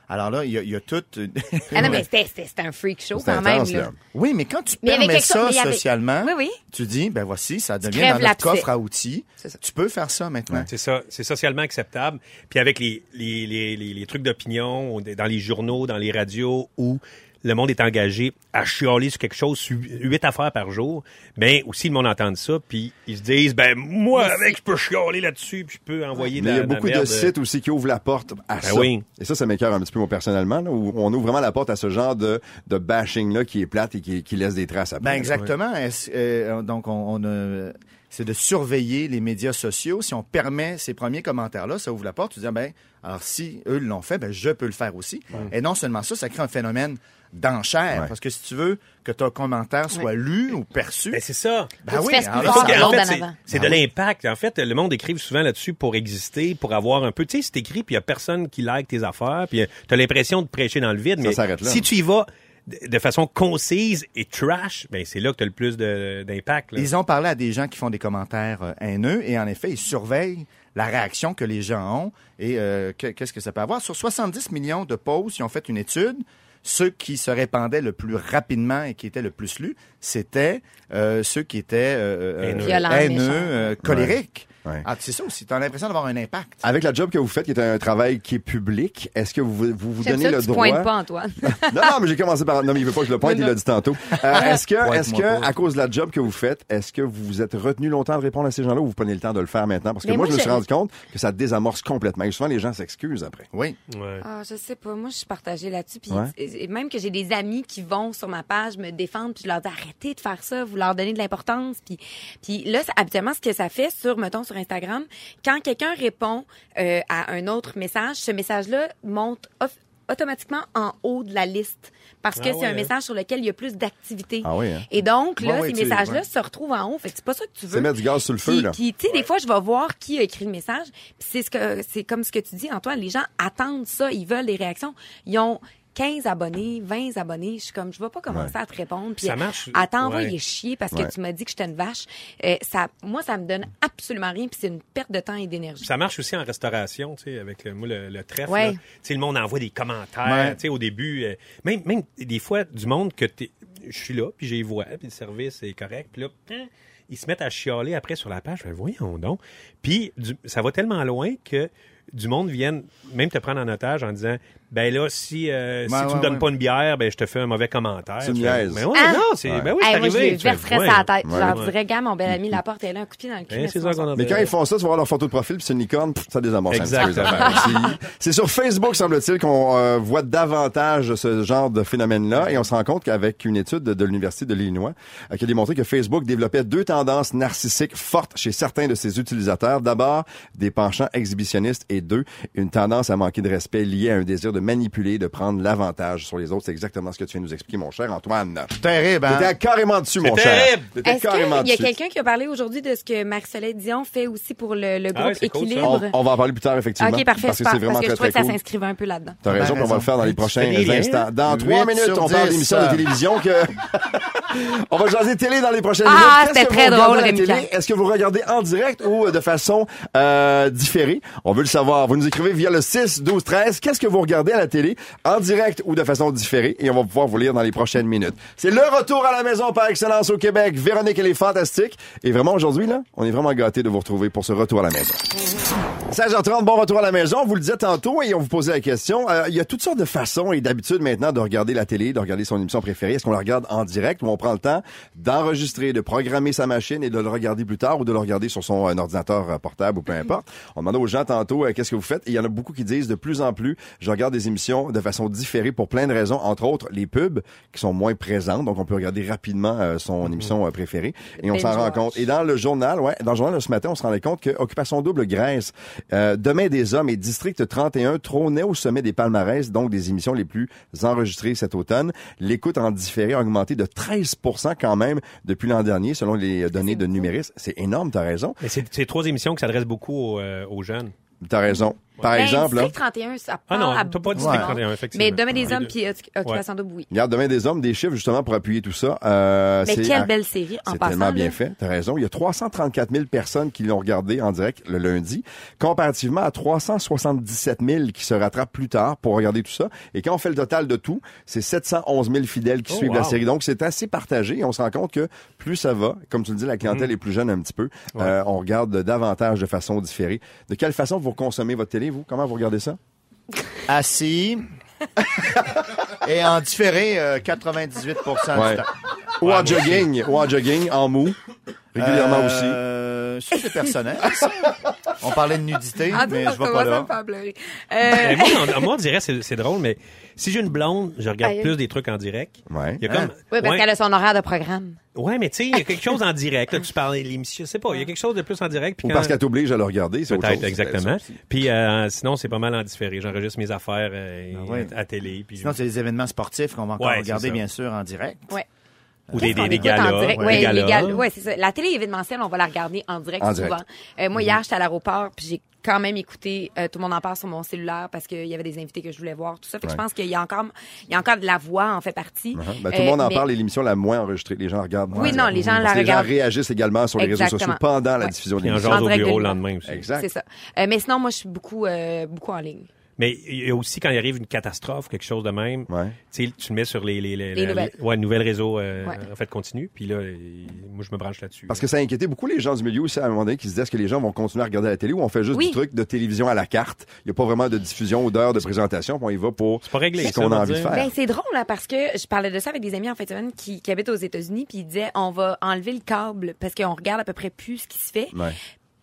Alors là, il y a, il y a toute... Ah non, mais c'était- c'était c'était un freak show quand même. intense, Là. là. Oui, mais quand tu Mais permets chose- ça avait- socialement, Oui, oui. tu dis, ben voici, ça devient dans notre coffre à outils. Tu peux faire ça maintenant. C'est ça, c'est socialement acceptable. Puis avec les, les, les, les, les trucs d'opinion, dans les journaux, dans les radios, où le monde est engagé à chialer sur quelque chose, sur huit affaires par jour, ben aussi le monde entend ça, puis ils se disent, ben moi, avec, je peux chialer là-dessus, puis je peux envoyer de Mais il y la, a la beaucoup de merde. sites aussi qui ouvrent la porte à ça. Ben oui. Et ça, ça m'écœure un petit peu moi personnellement, là, où on ouvre vraiment la porte à ce genre de, de bashing-là qui est plate et qui, qui laisse des traces après. Ben exactement. Est-ce- euh, donc on, on a- c'est de surveiller les médias sociaux. Si on permet ces premiers commentaires-là, ça ouvre la porte. Tu dis ah, ben alors si eux l'ont fait, ben je peux le faire aussi. Et non seulement ça, ça crée un phénomène d'enchère Ouais. parce que si tu veux que ton commentaire soit lu ou perçu, Ben c'est ça. ben oui, c'est- Ben de l'impact. En fait, le monde écrive souvent là-dessus pour exister, pour avoir un peu. Tu sais, c'est écrit, puis il y a personne qui like tes affaires, puis tu as l'impression de prêcher dans le vide. Ça mais s'arrête là. si tu y vas de façon concise et trash, ben c'est là que tu as le plus de- d'impact. là. Ils ont parlé à des gens qui font des commentaires euh, haineux et en effet, ils surveillent la réaction que les gens ont et euh, que- qu'est-ce que ça peut avoir? Sur 70 millions de posts, ils ont fait une étude. Ceux qui se répandaient le plus rapidement et qui étaient le plus lus, c'était euh, ceux qui étaient euh, euh, Haineux. Violents, haineux, euh, colériques. Ouais. Ah, c'est ça aussi. T'as l'impression d'avoir un impact. Avec la job que vous faites, qui est un travail qui est public, est-ce que vous vous, vous donnez ça le tu droit? pointes pas, Antoine. (laughs) Non, non, mais j'ai commencé par. Non, mais il veut pas que je le pointe, il l'a dit tantôt. (laughs) Euh, est-ce que, est-ce que, à cause de la job que vous faites, est-ce que vous vous êtes retenu longtemps de répondre à ces gens-là ou vous prenez le temps de le faire maintenant? Parce que moi, moi, je me suis rendu compte que ça désamorce complètement. Et souvent, les gens s'excusent après. Oui. Ouais. Ah, je sais pas. Moi, je suis partagée là-dessus. Puis Ouais. même que j'ai des amis qui vont sur ma page me défendre, puis je leur dis arrêtez de faire ça, vous leur donnez de l'importance. Puis, puis là, ça- habituellement, ce que ça fait sur, mettons, sur Instagram, quand quelqu'un répond euh, à un autre message, ce message-là monte automatiquement en haut de la liste parce que Ah c'est un hein? message sur lequel il y a plus d'activité. Ah hein? Et donc, là, ouais, ces messages-là se retrouvent en haut. Fait c'est pas ça que tu veux. C'est mettre du gaz sur le feu, là. puis, tu sais, des fois, je vais voir qui a écrit le message. Puis c'est ce que c'est comme ce que tu dis, Antoine. Les gens attendent ça, ils veulent des réactions. Ils ont 15 abonnés, 20 abonnés. Je suis comme, je vais pas commencer à te répondre. Puis Ça marche, à t'envoyer ouais. chier parce Ouais. que tu m'as dit que j'étais une vache. Euh, ça, moi, ça me donne absolument rien. Puis c'est une perte de temps et d'énergie. Ça marche aussi en restauration, tu sais, avec le, moi, le, le trèfle. Tu sais, le monde envoie des commentaires, Ouais. tu sais, au début. euh, même, même des fois, du monde que t'es- je suis là, puis j'y vois, puis le service est correct, puis là, hein, ils se mettent à chialer après sur la page. Fais, voyons donc. Puis du- ça va tellement loin que du monde vienne même te prendre en otage en disant ben là si euh, si Ouais, tu me donnes ouais. pas une bière ben je te fais un mauvais commentaire ben ouais, Ah! non c'est Ouais. ben oui Hey, c'est moi, je arrivé les verserais ouais. ça à la tête. Ouais. Je leur dirais, gars, mon bel ami, la porte est là, un coup de pied dans le cul. Hein, c'est ça qu'on a Mais quand ils font ça, tu vas voir leur photo de profil, puis c'est une licorne, pff, ça désamorce un petit peu les Exactement. (laughs) C'est- C'est sur Facebook, semble-t-il, qu'on euh, voit davantage ce genre de phénomène-là, et on se rend compte qu'avec une étude de, de l'Université de l'Illinois, euh, qui a démontré que Facebook développait deux tendances narcissiques fortes chez certains de ses utilisateurs. D'abord, des penchants exhibitionnistes, et deux, une tendance à manquer de respect liée à un désir de manipuler, de prendre l'avantage sur les autres. C'est exactement ce que tu viens de nous expliquer, mon cher Antoine. Terrible, hein? T'étais carrément dessus, mon C'est cher. terrible. T'étais Est-ce qu'il y a quelqu'un qui a parlé aujourd'hui de ce que Marie-Soleil Dion fait aussi pour le, le Ah groupe cool. Équilibre? On, on va en parler plus tard, effectivement. OK, parfait, Parce que c'est vraiment parce que je très, que ça s'inscrivait un peu là-dedans. T'as Ben raison, on va le faire dans les Tu prochains instants. Dans trois minutes, on parle dix. d'émissions de télévision que... (laughs) on va jaser télé dans les prochaines Ah, minutes. Qu'est-ce c'était très drôle. Est-ce que vous regardez en direct ou de façon euh, différée? On veut le savoir. Vous nous écrivez via le 6 12 13. Qu'est-ce que vous regardez à la télé en direct ou de façon différée? Et on va pouvoir vous lire dans les prochaines minutes. C'est le retour à la maison par excellence au Québec. Véronique, elle est fantastique. Et vraiment, aujourd'hui, là, on est vraiment gâtés de vous retrouver pour ce retour à la maison. 16h30, bon retour à la maison. On vous le disait tantôt et on vous posait la question. Euh, il y a toutes sortes de façons et d'habitudes maintenant de regarder la télé, de regarder son émission préférée. Est-ce qu'on la regarde en direct ou on prend le temps d'enregistrer, de programmer sa machine et de le regarder plus tard ou de le regarder sur son euh, ordinateur euh, portable ou peu importe? On demandait aux gens tantôt euh, qu'est-ce que vous faites? Et il y en a beaucoup qui disent de plus en plus, je regarde des émissions de façon différée pour plein de raisons, entre autres les pubs qui sont moins présentes, donc on peut regarder rapidement euh, son émission euh, préférée et on s'en rend compte. Et dans le journal, ouais, dans le journal de ce matin, on se rendait compte que Occupation double Grèce, euh, Demain des hommes et District 31 trônaient au sommet des palmarès, donc des émissions les plus enregistrées cet automne. L'écoute en différé a augmenté de 13 quand même depuis l'an dernier, selon les données de Numéris. C'est énorme, t'as raison. Mais c'est c'est trois émissions qui s'adressent beaucoup aux, euh, aux jeunes. T'as raison. Par Ben, exemple, là, District 31, ça Ah non, à t'as pas District de monde. 31, effectivement. Mais Demain des hommes puis Occupation double, oui. regarde, Demain des hommes, des chiffres justement pour appuyer tout ça. Euh, Mais c'est quelle à- belle série, en C'est passant. tellement bien là. fait. T'as raison. Il y a 334 000 personnes qui l'ont regardé en direct le lundi, comparativement à 377 000 qui se rattrapent plus tard pour regarder tout ça. Et quand on fait le total de tout, c'est 711 000 fidèles qui Oh, suivent la série. Donc, c'est assez partagé et on se rend compte que plus ça va, comme tu le dis, la clientèle Mm-hmm. est plus jeune un petit peu. Euh, on regarde davantage de façon différée. De quelle façon vous consommez votre télé, vous? Comment vous regardez ça? Assis. (laughs) Et en différé, euh, 98 Ouais. du temps. Ou en jogging, ou en jogging, en mou, régulièrement aussi. Euh, ça, c'est personnel. ça. On parlait de nudité, Ah, mais je vais pas là. me faire pleurer. Mais Euh, moi, on, moi, on dirait c'est drôle, mais si j'ai une blonde, je regarde Aïe. plus des trucs en direct. Ouais. Il y a Hein? comme, oui, parce ouais, qu'elle a son horaire de programme. ouais, mais tu sais, il y a quelque chose en direct. Là, (laughs) tu parlais de l'émission, je sais pas, il y a quelque chose de plus en direct. puis Ou quand- parce qu'elle t'oblige à le regarder, c'est autre chose. Peut-être, exactement. Puis euh, sinon, c'est pas mal en différé. J'enregistre mes affaires euh, Ah ouais. à télé. Puis, Sinon, c'est des événements sportifs qu'on va encore Ouais, regarder, bien sûr, en direct. Ouais. Ou des, des, des galas. Ouais, galas. les galas. Ouais, c'est ça. La télé événementielle, on va la regarder en direct En souvent. direct. Euh, moi, hier, j'étais à l'aéroport, puis j'ai quand même écouté euh, Tout le monde en parle sur mon cellulaire parce qu'il y avait des invités que je voulais voir, tout ça. Fait que Ouais. je pense qu'il y a encore, il y a encore de la voix en fait partie. Uh-huh. Ben, tout le Euh, monde en mais- parle, et l'émission la moins enregistrée. Les gens regardent. Oui, moins. non, les gens Parce la que les gens regardent. réagissent également sur les réseaux sociaux pendant la Ouais. diffusion de l'émission. au bureau le lendemain aussi. Exact. C'est ça. Euh, mais sinon, moi, je suis beaucoup, euh, beaucoup en ligne. Mais il y a aussi quand il arrive une catastrophe, quelque chose de même, Ouais. tu sais, tu le mets sur les, les, les, Les nouvelles. ouais, nouvelles réseaux euh, Ouais. en fait continu. Puis là, moi, je me branche là-dessus. Parce que ça a inquiété beaucoup les gens du milieu aussi à un moment donné qui se disaient est-ce que les gens vont continuer à regarder la télé ou on fait juste Oui. du truc de télévision à la carte? Il n'y a pas vraiment de diffusion ou d'heure de présentation, puis on y va pour pas réglé, ce qu'on on a envie de faire. Ben, c'est drôle, là, parce que je parlais de ça avec des amis en fin de semaine qui, qui habitent aux États-Unis, puis ils disaient, on va enlever le câble parce qu'on regarde à peu près plus ce qui se fait.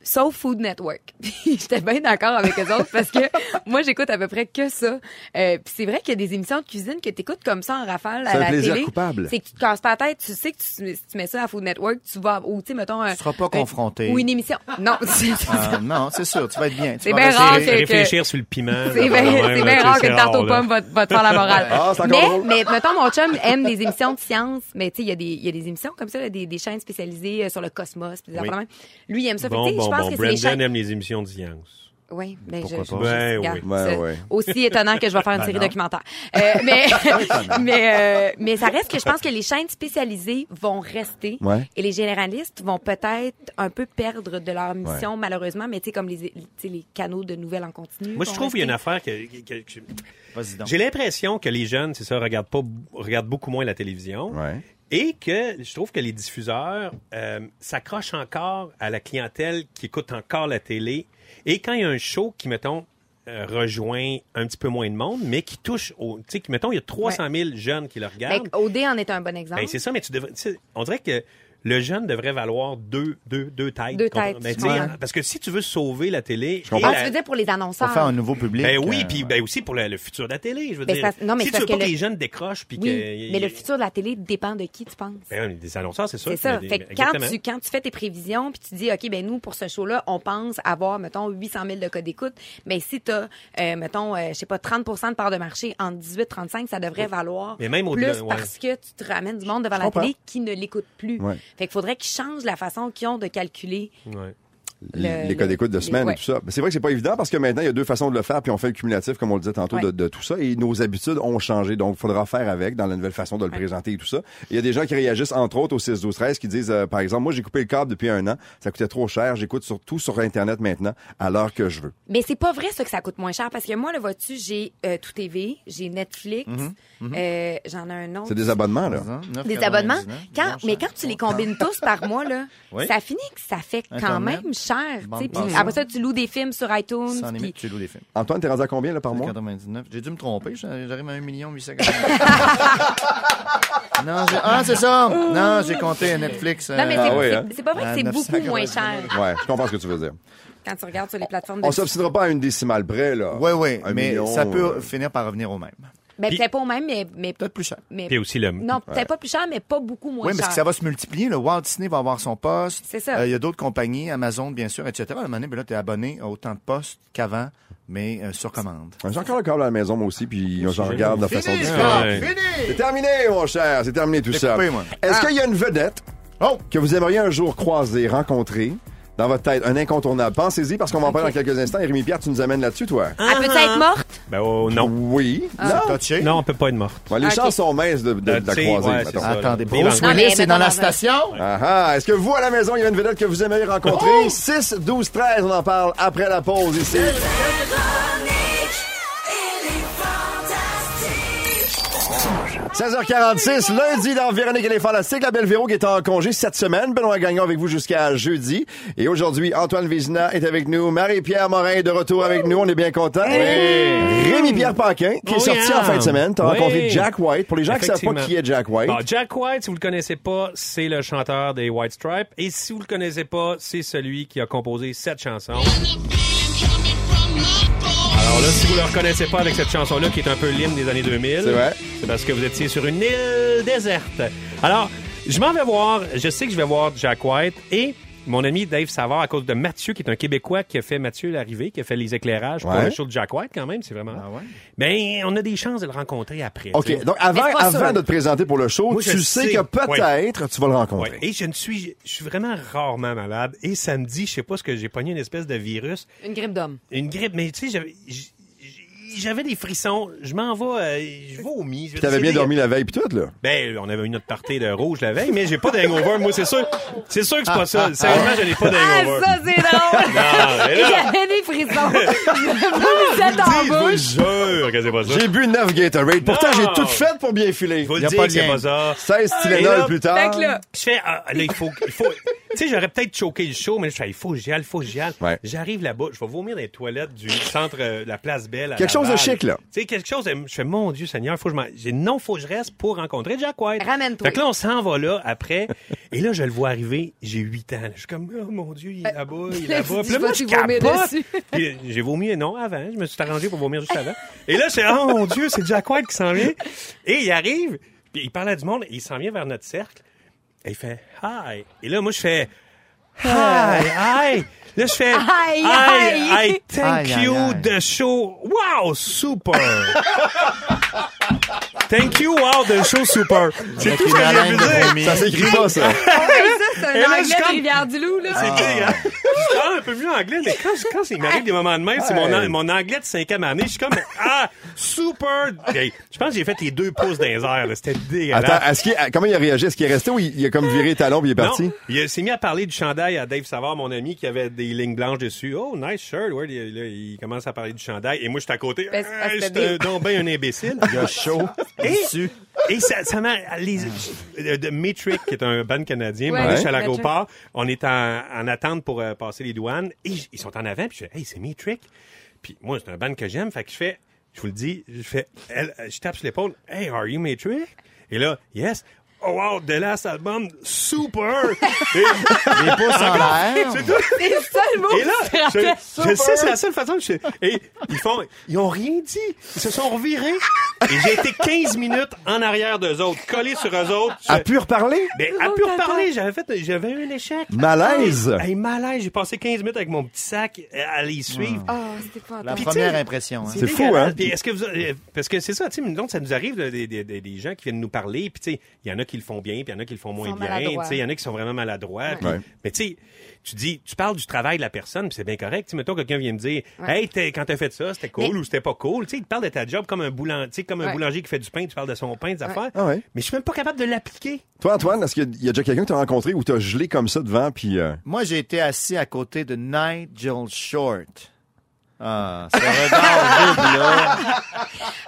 Sauf Food Network. (laughs) Puis J'étais bien d'accord avec eux autres parce que (laughs) moi, j'écoute à peu près que ça. Euh, puis c'est vrai qu'il y a des émissions de cuisine que t'écoutes comme ça en rafale à un la plaisir télé. coupable. C'est que tu te casses pas la tête. Tu sais que tu, si tu mets ça à Food Network, tu vas, ou tu sais, mettons... Un, Tu seras pas un- confronté. Ou une émission. Non, (laughs) c'est Euh, non, c'est sûr, tu vas être bien. C'est bien rare que- réfléchir sur le piment. C'est bien, tu sais, rare c'est qu'une tarte aux pommes va, va te faire la morale. Ah, mais, drôle. mais, mettons, mon chum aime des émissions de science. Mais, tu sais, il y, a des- il y a des émissions comme ça, là, des, des chaînes spécialisées euh, sur le cosmos. des Oui. Lui, il aime ça. Fait que, Bon, bon, je pense bon. que les Brandon chaînes. aime les émissions de science. Oui, ben, Pourquoi je, je- Ben regarde, oui. Ben oui. Aussi étonnant que je vais faire une (laughs) Ben série non. documentaire. Euh, mais, (laughs) mais, euh, mais ça reste que je pense que les chaînes spécialisées vont rester Ouais. et les généralistes vont peut-être un peu perdre de leur mission, malheureusement. Mais tu sais, comme les, les canaux de nouvelles en continu. Moi, je trouve qu'il y a une affaire que, j'ai l'impression que les jeunes, c'est ça, regardent pas, regardent beaucoup moins la télévision. Ouais. Et que je trouve que les diffuseurs euh, s'accrochent encore à la clientèle qui écoute encore la télé. Et quand il y a un show qui, mettons, euh, rejoint un petit peu moins de monde, mais qui touche au... Tu sais, mettons, il y a 300 000 jeunes qui le regardent. Ben, OD en est un bon exemple. Ben, c'est ça, mais tu devrais. On dirait que le jeune devrait valoir deux, deux, deux têtes. Deux têtes, Ben, ouais. Parce que si tu veux sauver la télé. et comprends. ah, la- tu veux dire pour les Pour annonceurs? faire un nouveau public. ben oui, euh, puis ben aussi pour le, le futur de la télé, je veux Ben, dire. non, mais si tu veux parce pas que que le- les jeunes décrochent, puis Oui, que. mais le futur de la télé dépend de qui tu penses? Ben, des annonceurs, c'est ça. C'est ça. Des- Fait que quand tu, quand tu fais tes prévisions, puis tu dis, OK, ben nous, pour ce show-là, on pense avoir, mettons, 800 000 de codes d'écoute. Mais si tu as, mettons, euh, je sais pas, 30 de part de marché entre 18 35, ça devrait valoir Mais même plus ouais. parce que tu te ramènes du monde devant la télé qui ne l'écoute plus. Fait qu'il faudrait qu'ils changent la façon qu'ils ont de calculer. Les Le- codes d'écoute de les- semaine ouais. et tout ça. Mais c'est vrai que c'est pas évident parce que maintenant, il y a deux façons de le faire, puis on fait le cumulatif, comme on le disait tantôt, Ouais. de, de tout ça. Et nos habitudes ont changé. Donc, il faudra faire avec dans la nouvelle façon de le présenter et tout ça. Il y a des gens qui réagissent, entre autres, au 6 12 13 qui disent, euh, par exemple, moi, j'ai coupé le câble depuis un an. Ça coûtait trop cher. J'écoute surtout sur Internet maintenant, à l'heure que je veux. Mais c'est pas vrai ça que ça coûte moins cher parce que moi, le vois-tu, j'ai euh, Tout TV, j'ai Netflix, euh, j'en ai un autre. C'est des abonnements, là. des abonnements? 9,99, Quand, bon mais quand tu les combines tous par mois, là, Oui. ça finit que ça fait quand Internet, même cher. Après ça, tu loues des films sur iTunes. Sans puis- limite, tu loues des films. Antoine, t'es rendu à combien, là, par mois? 99. J'ai dû me tromper. J'arrive à 1 million 800 Non, j'ai- ah, c'est ça. Non, j'ai compté Netflix. Non, mais euh, c'est Ah oui, hein? c'est pas vrai que À c'est beaucoup 999. moins cher Ouais, je comprends ce que tu veux dire. quand tu regardes sur les plateformes de On s'obstinera pas à une décimale près, là. Oui, oui, mais million, ça peut euh, finir par revenir au même. Ben, Puis- peut-être pas au même, mais, mais, Peut-être plus cher. mais Puis aussi le. non, peut-être pas plus cher, mais pas beaucoup moins Oui, mais cher. que ça va se multiplier. Le Walt Disney va avoir son poste. C'est ça. Euh, Il y a d'autres compagnies, Amazon, bien sûr, etc. À un moment donné, ben là, tu es abonné à autant de postes qu'avant, mais euh, sur commande. J'ai encore le câble à la maison, moi aussi, puis j'en regarde de façon Fini, différente. Ouais. C'est terminé, mon cher. C'est terminé tout J'ai ça. coupé, moi. Est-ce Ah. qu'il y a une vedette Oh! que vous aimeriez un jour croiser, rencontrer dans votre tête? Un incontournable. Pensez-y parce qu'on va en parler dans quelques instants. Et Rémi Pierre, tu nous amènes là-dessus, toi? Elle peut être morte? Ben oh, non. Oui. C'est Non. touché. Non, on peut pas être morte. Ouais, les chances sont minces de, de, de la croiser, ouais, c'est. Attendez, Bruce en- Non, mais Willis est dans la station. Ah ah. Est-ce que vous, à la maison, il y a une vedette que vous aimeriez rencontrer? 6, 12, 13, on en parle après la pause ici. 16h46, lundi dans Véronique et les Fantastiques. La belle Véro qui est en congé cette semaine. Benoît Gagnon avec vous jusqu'à jeudi. Et aujourd'hui, Antoine Vézina est avec nous. Marie-Pierre Morin est de retour avec nous. On est bien contents. Rémi-Pierre Paquin qui est sorti yeah. en fin de semaine. T'as Oui. rencontré Jack White. Pour les gens qui savent pas qui est Jack White. Bon, Jack White, si vous le connaissez pas, c'est le chanteur des White Stripes. Et si vous le connaissez pas, c'est celui qui a composé cette chanson. Alors là, si vous le reconnaissez pas avec cette chanson-là, qui est un peu l'hymne des années 2000, C'est vrai. c'est parce que vous étiez sur une île déserte. Alors, je m'en vais voir, je sais que je vais voir Jack White et mon ami Dave Savard, à cause de Mathieu, qui est un Québécois qui a fait Mathieu l'arrivée, qui a fait les éclairages pour le show de Jack White quand même, c'est vraiment. Ah ouais? Ben, on a des chances de le rencontrer après. OK. Donc, avant, Mais avant de te présenter pour le show, Moi, tu sais sais. que peut-être tu vas le rencontrer. Ouais. Et je ne suis, je suis vraiment rarement malade. Et samedi, je sais pas ce que j'ai pogné une espèce de virus, Une grippe d'homme. une grippe. Mais tu sais, j'avais, des frissons. Je m'en vais, euh, je vomis. Puis t'avais dire, bien dormi la veille pis tout, là. Ben, on avait une autre partie de rouge la veille, mais j'ai pas d'hangover. Moi, c'est sûr, c'est sûr que c'est pas ça. Sérieusement, je n'ai pas Ah, d'hangover. ça, c'est drôle! J'avais (laughs) des frissons. (laughs) je vous jure que c'est pas ça. J'ai bu 9 Gatorade. Pourtant, j'ai tout fait pour bien filer. Y le a dis pas que de c'est pas ça. 16 Et Tylenol là, plus tard. Fait que là, Je fais, ah, là, il faut, il faut, tu sais, j'aurais peut-être choqué le show, mais je fais, il faut que j'y aille, il faut que j'y aille. Ouais. J'arrive là-bas, je vais vomir dans les toilettes du centre, euh, la place Belle. à Quelque chose de chic, là. Tu sais, quelque chose, de- je fais, mon Dieu Seigneur, faut que je m'en, j'ai, non, faut que je reste pour rencontrer Jack White. Ramène-toi. Fait que là, on s'en va là, après. et là, je le vois arriver, j'ai 8 ans. Je suis comme, oh mon Dieu, il est là-bas, il est (laughs) là, là-bas. tu Puis là, moi, je vomir capote. dessus? (laughs) Puis, j'ai vomi, non, avant. Je me suis arrangé pour vomir juste avant. (laughs) Et là, je fais, oh mon Dieu, c'est Jack White qui s'en vient. Et il arrive, puis il parle à du monde, et il s'en vient vers notre cercle. Et il fait, hi. Et là, moi, je fais, hi, hi. Là, je fais, Hi, hi, hi. thank you, the show. Wow, super. (laughs) thank you, wow, the show, super. C'est tout ce que j'ai dire. Ça s'écrit pas, ça. Ouais, ça, c'est un anglais je de Rivière-du-Loup, là. C'est dégueulasse. Je parle un peu mieux anglais, mais quand, quand il m'arrive des moments de même, c'est mon, an- mon anglais de cinquième année. Je suis comme, ah, super. Je pense que j'ai fait les deux pouces dans les airs. là. C'était dégueulasse. Attends, est-ce qu'il, comment il a réagi? Est-ce qu'il est resté ou il, il a comme viré les talons puis il est parti? Non, il s'est mis à parler du chandail à Dave Savard, mon ami, qui avait des lignes blanches dessus. Oh, nice shirt. Ouais, il, là, il commence à parler du chandail. Et moi, je suis à côté. Ben, Hey, J'étais Dave- donc ben un imbécile. Il a chaud. (laughs) Et, ça, ça m'a. Les, euh, de Matrix, qui est un band canadien, Ouais, je suis à l'aéroport. On est en, en attente pour euh, passer les douanes. Et ils sont en avant. Puis je fais, hey, c'est Matrix. Puis moi, c'est un band que j'aime. Fait que je fais, je vous le dis, je fais, elle, je tape sur l'épaule. Hey, are you Matrix? Et là, yes. Oh wow, the last album, super! (laughs) Et- Les pouces en l'air. c'est tout. C'est le seul mot Et là, je, je sais, c'est la seule façon que je Et ils font, ils ont rien dit. Ils se sont revirés. Et j'ai été 15 minutes en arrière d'eux autres, collé sur eux autres. Je- A pu reparler? mais à pu reparler, j'avais fait, j'avais eu un échec. Malaise. Hey, malaise, j'ai passé 15 minutes avec mon petit sac à les suivre. Oh, c'était pas La Puis, première impression. hein. C'est fou, dégueulasse. hein? Puis est-ce que vous, euh, parce que c'est ça, tu sais, ça nous arrive des, des, des gens qui viennent nous parler, puis tu sais, il y en a qui le font bien, puis il y en a qui le font moins bien, tu maladroits. sais, il y en a qui sont vraiment maladroits. Mais tu sais, tu dis, tu parles du travail de la personne, puis c'est bien correct. Tu mettons quelqu'un vient me dire, hey, t'es- quand t'as fait ça, c'était cool Mais- ou c'était pas cool. Tu sais, il te parle de ta job comme un boulanger, tu sais, comme un Ouais. boulanger qui fait du pain, tu parles de son pain, des affaires. Ah ouais. Mais je suis même pas capable de l'appliquer. Toi, Antoine, est-ce qu'il y a déjà quelqu'un que tu as rencontré ou t'as gelé comme ça devant puis euh, Moi, j'ai été assis à côté de Nigel Short. Ah, ce regard vide, là.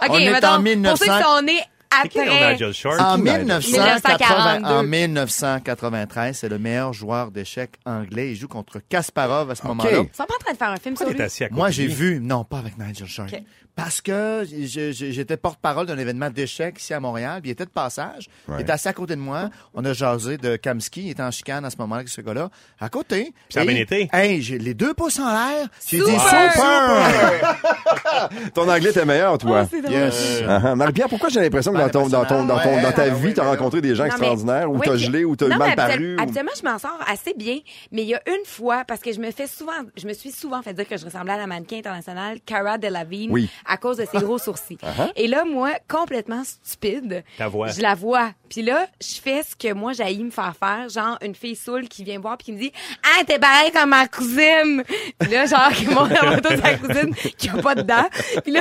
OK, On est mettons, en pour 1900. ceux qui sont nés Après... Nigel Short? En, qui, Nigel? 1980, 1942. en 1993, c'est le meilleur joueur d'échecs anglais. Il joue contre Kasparov à ce moment-là. Ils sont pas en train de faire un film sur lui? t'es assis à côté Moi, j'ai vu, non, pas avec Nigel Short. Parce que j'étais porte-parole d'un événement d'échecs ici à Montréal. puis Il était de passage. Ouais. Il était assis à côté de moi. On a jasé de Kamski. Il était en chicane à ce moment-là avec ce gars-là. À côté. ça a bien été? Hey, j'ai les deux pouces en l'air. J'ai dit Super! super! ton anglais était meilleur, toi? Oh. Yes. Ah, ah. Marie-Pierre, pourquoi j'ai l'impression que dans, ton, dans, ton, dans, ton, Ouais, dans ta ouais, vie, t'as rencontré des gens Non, mais- extraordinaires ou t'as puis- gelé ou t'as mal mais paru? ou- Habituellement, je m'en sors assez bien, mais il y a une fois, parce que je me fais souvent, je me suis souvent fait dire que je ressemblais à la mannequin internationale Cara Delevingne Oui. À cause de ses gros sourcils. (laughs) Et là, moi, complètement stupide, Ta voix. je la vois. Puis là, je fais ce que moi, j'ai me faire faire, genre une fille saoule qui vient me voir puis qui me dit « Ah, t'es pareil comme ma cousine! » Puis là, genre, qui montre la photo de sa cousine qui a pas de dents. Puis là,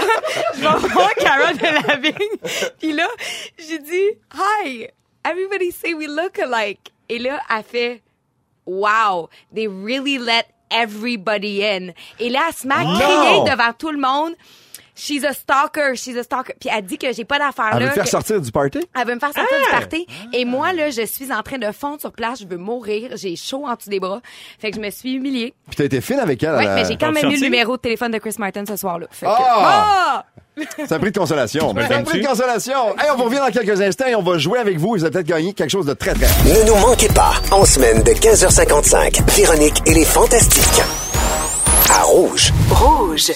je vais voir Cara Delevingne. Puis là, j'ai dit « Hi! Everybody say we look alike. » Et là, elle fait Wow, they really let everybody in. Et là, elle se met à crier devant tout le monde. She's a stalker, she's a stalker. Puis elle dit que j'ai pas d'affaires Elle là. veut faire que- sortir du party? elle veut me faire sortir du party. Et moi, là, je suis en train de fondre sur place. Je veux mourir. J'ai chaud en dessous des bras. Fait que je me suis humiliée. Puis t'as été fine avec elle. Ouais, à la- mais j'ai quand même eu le numéro de téléphone de Chris Martin ce soir-là. Fait que- Ah! Ah! C'est un prix de consolation. me C'est un prix de consolation. Hey, on vous revient dans quelques instants et on va jouer avec vous. Vous allez peut-être gagner quelque chose de très, très. Ne nous manquez pas, en semaine de 15h55, Véronique et les Fantastiques. À Rouge. Rouge.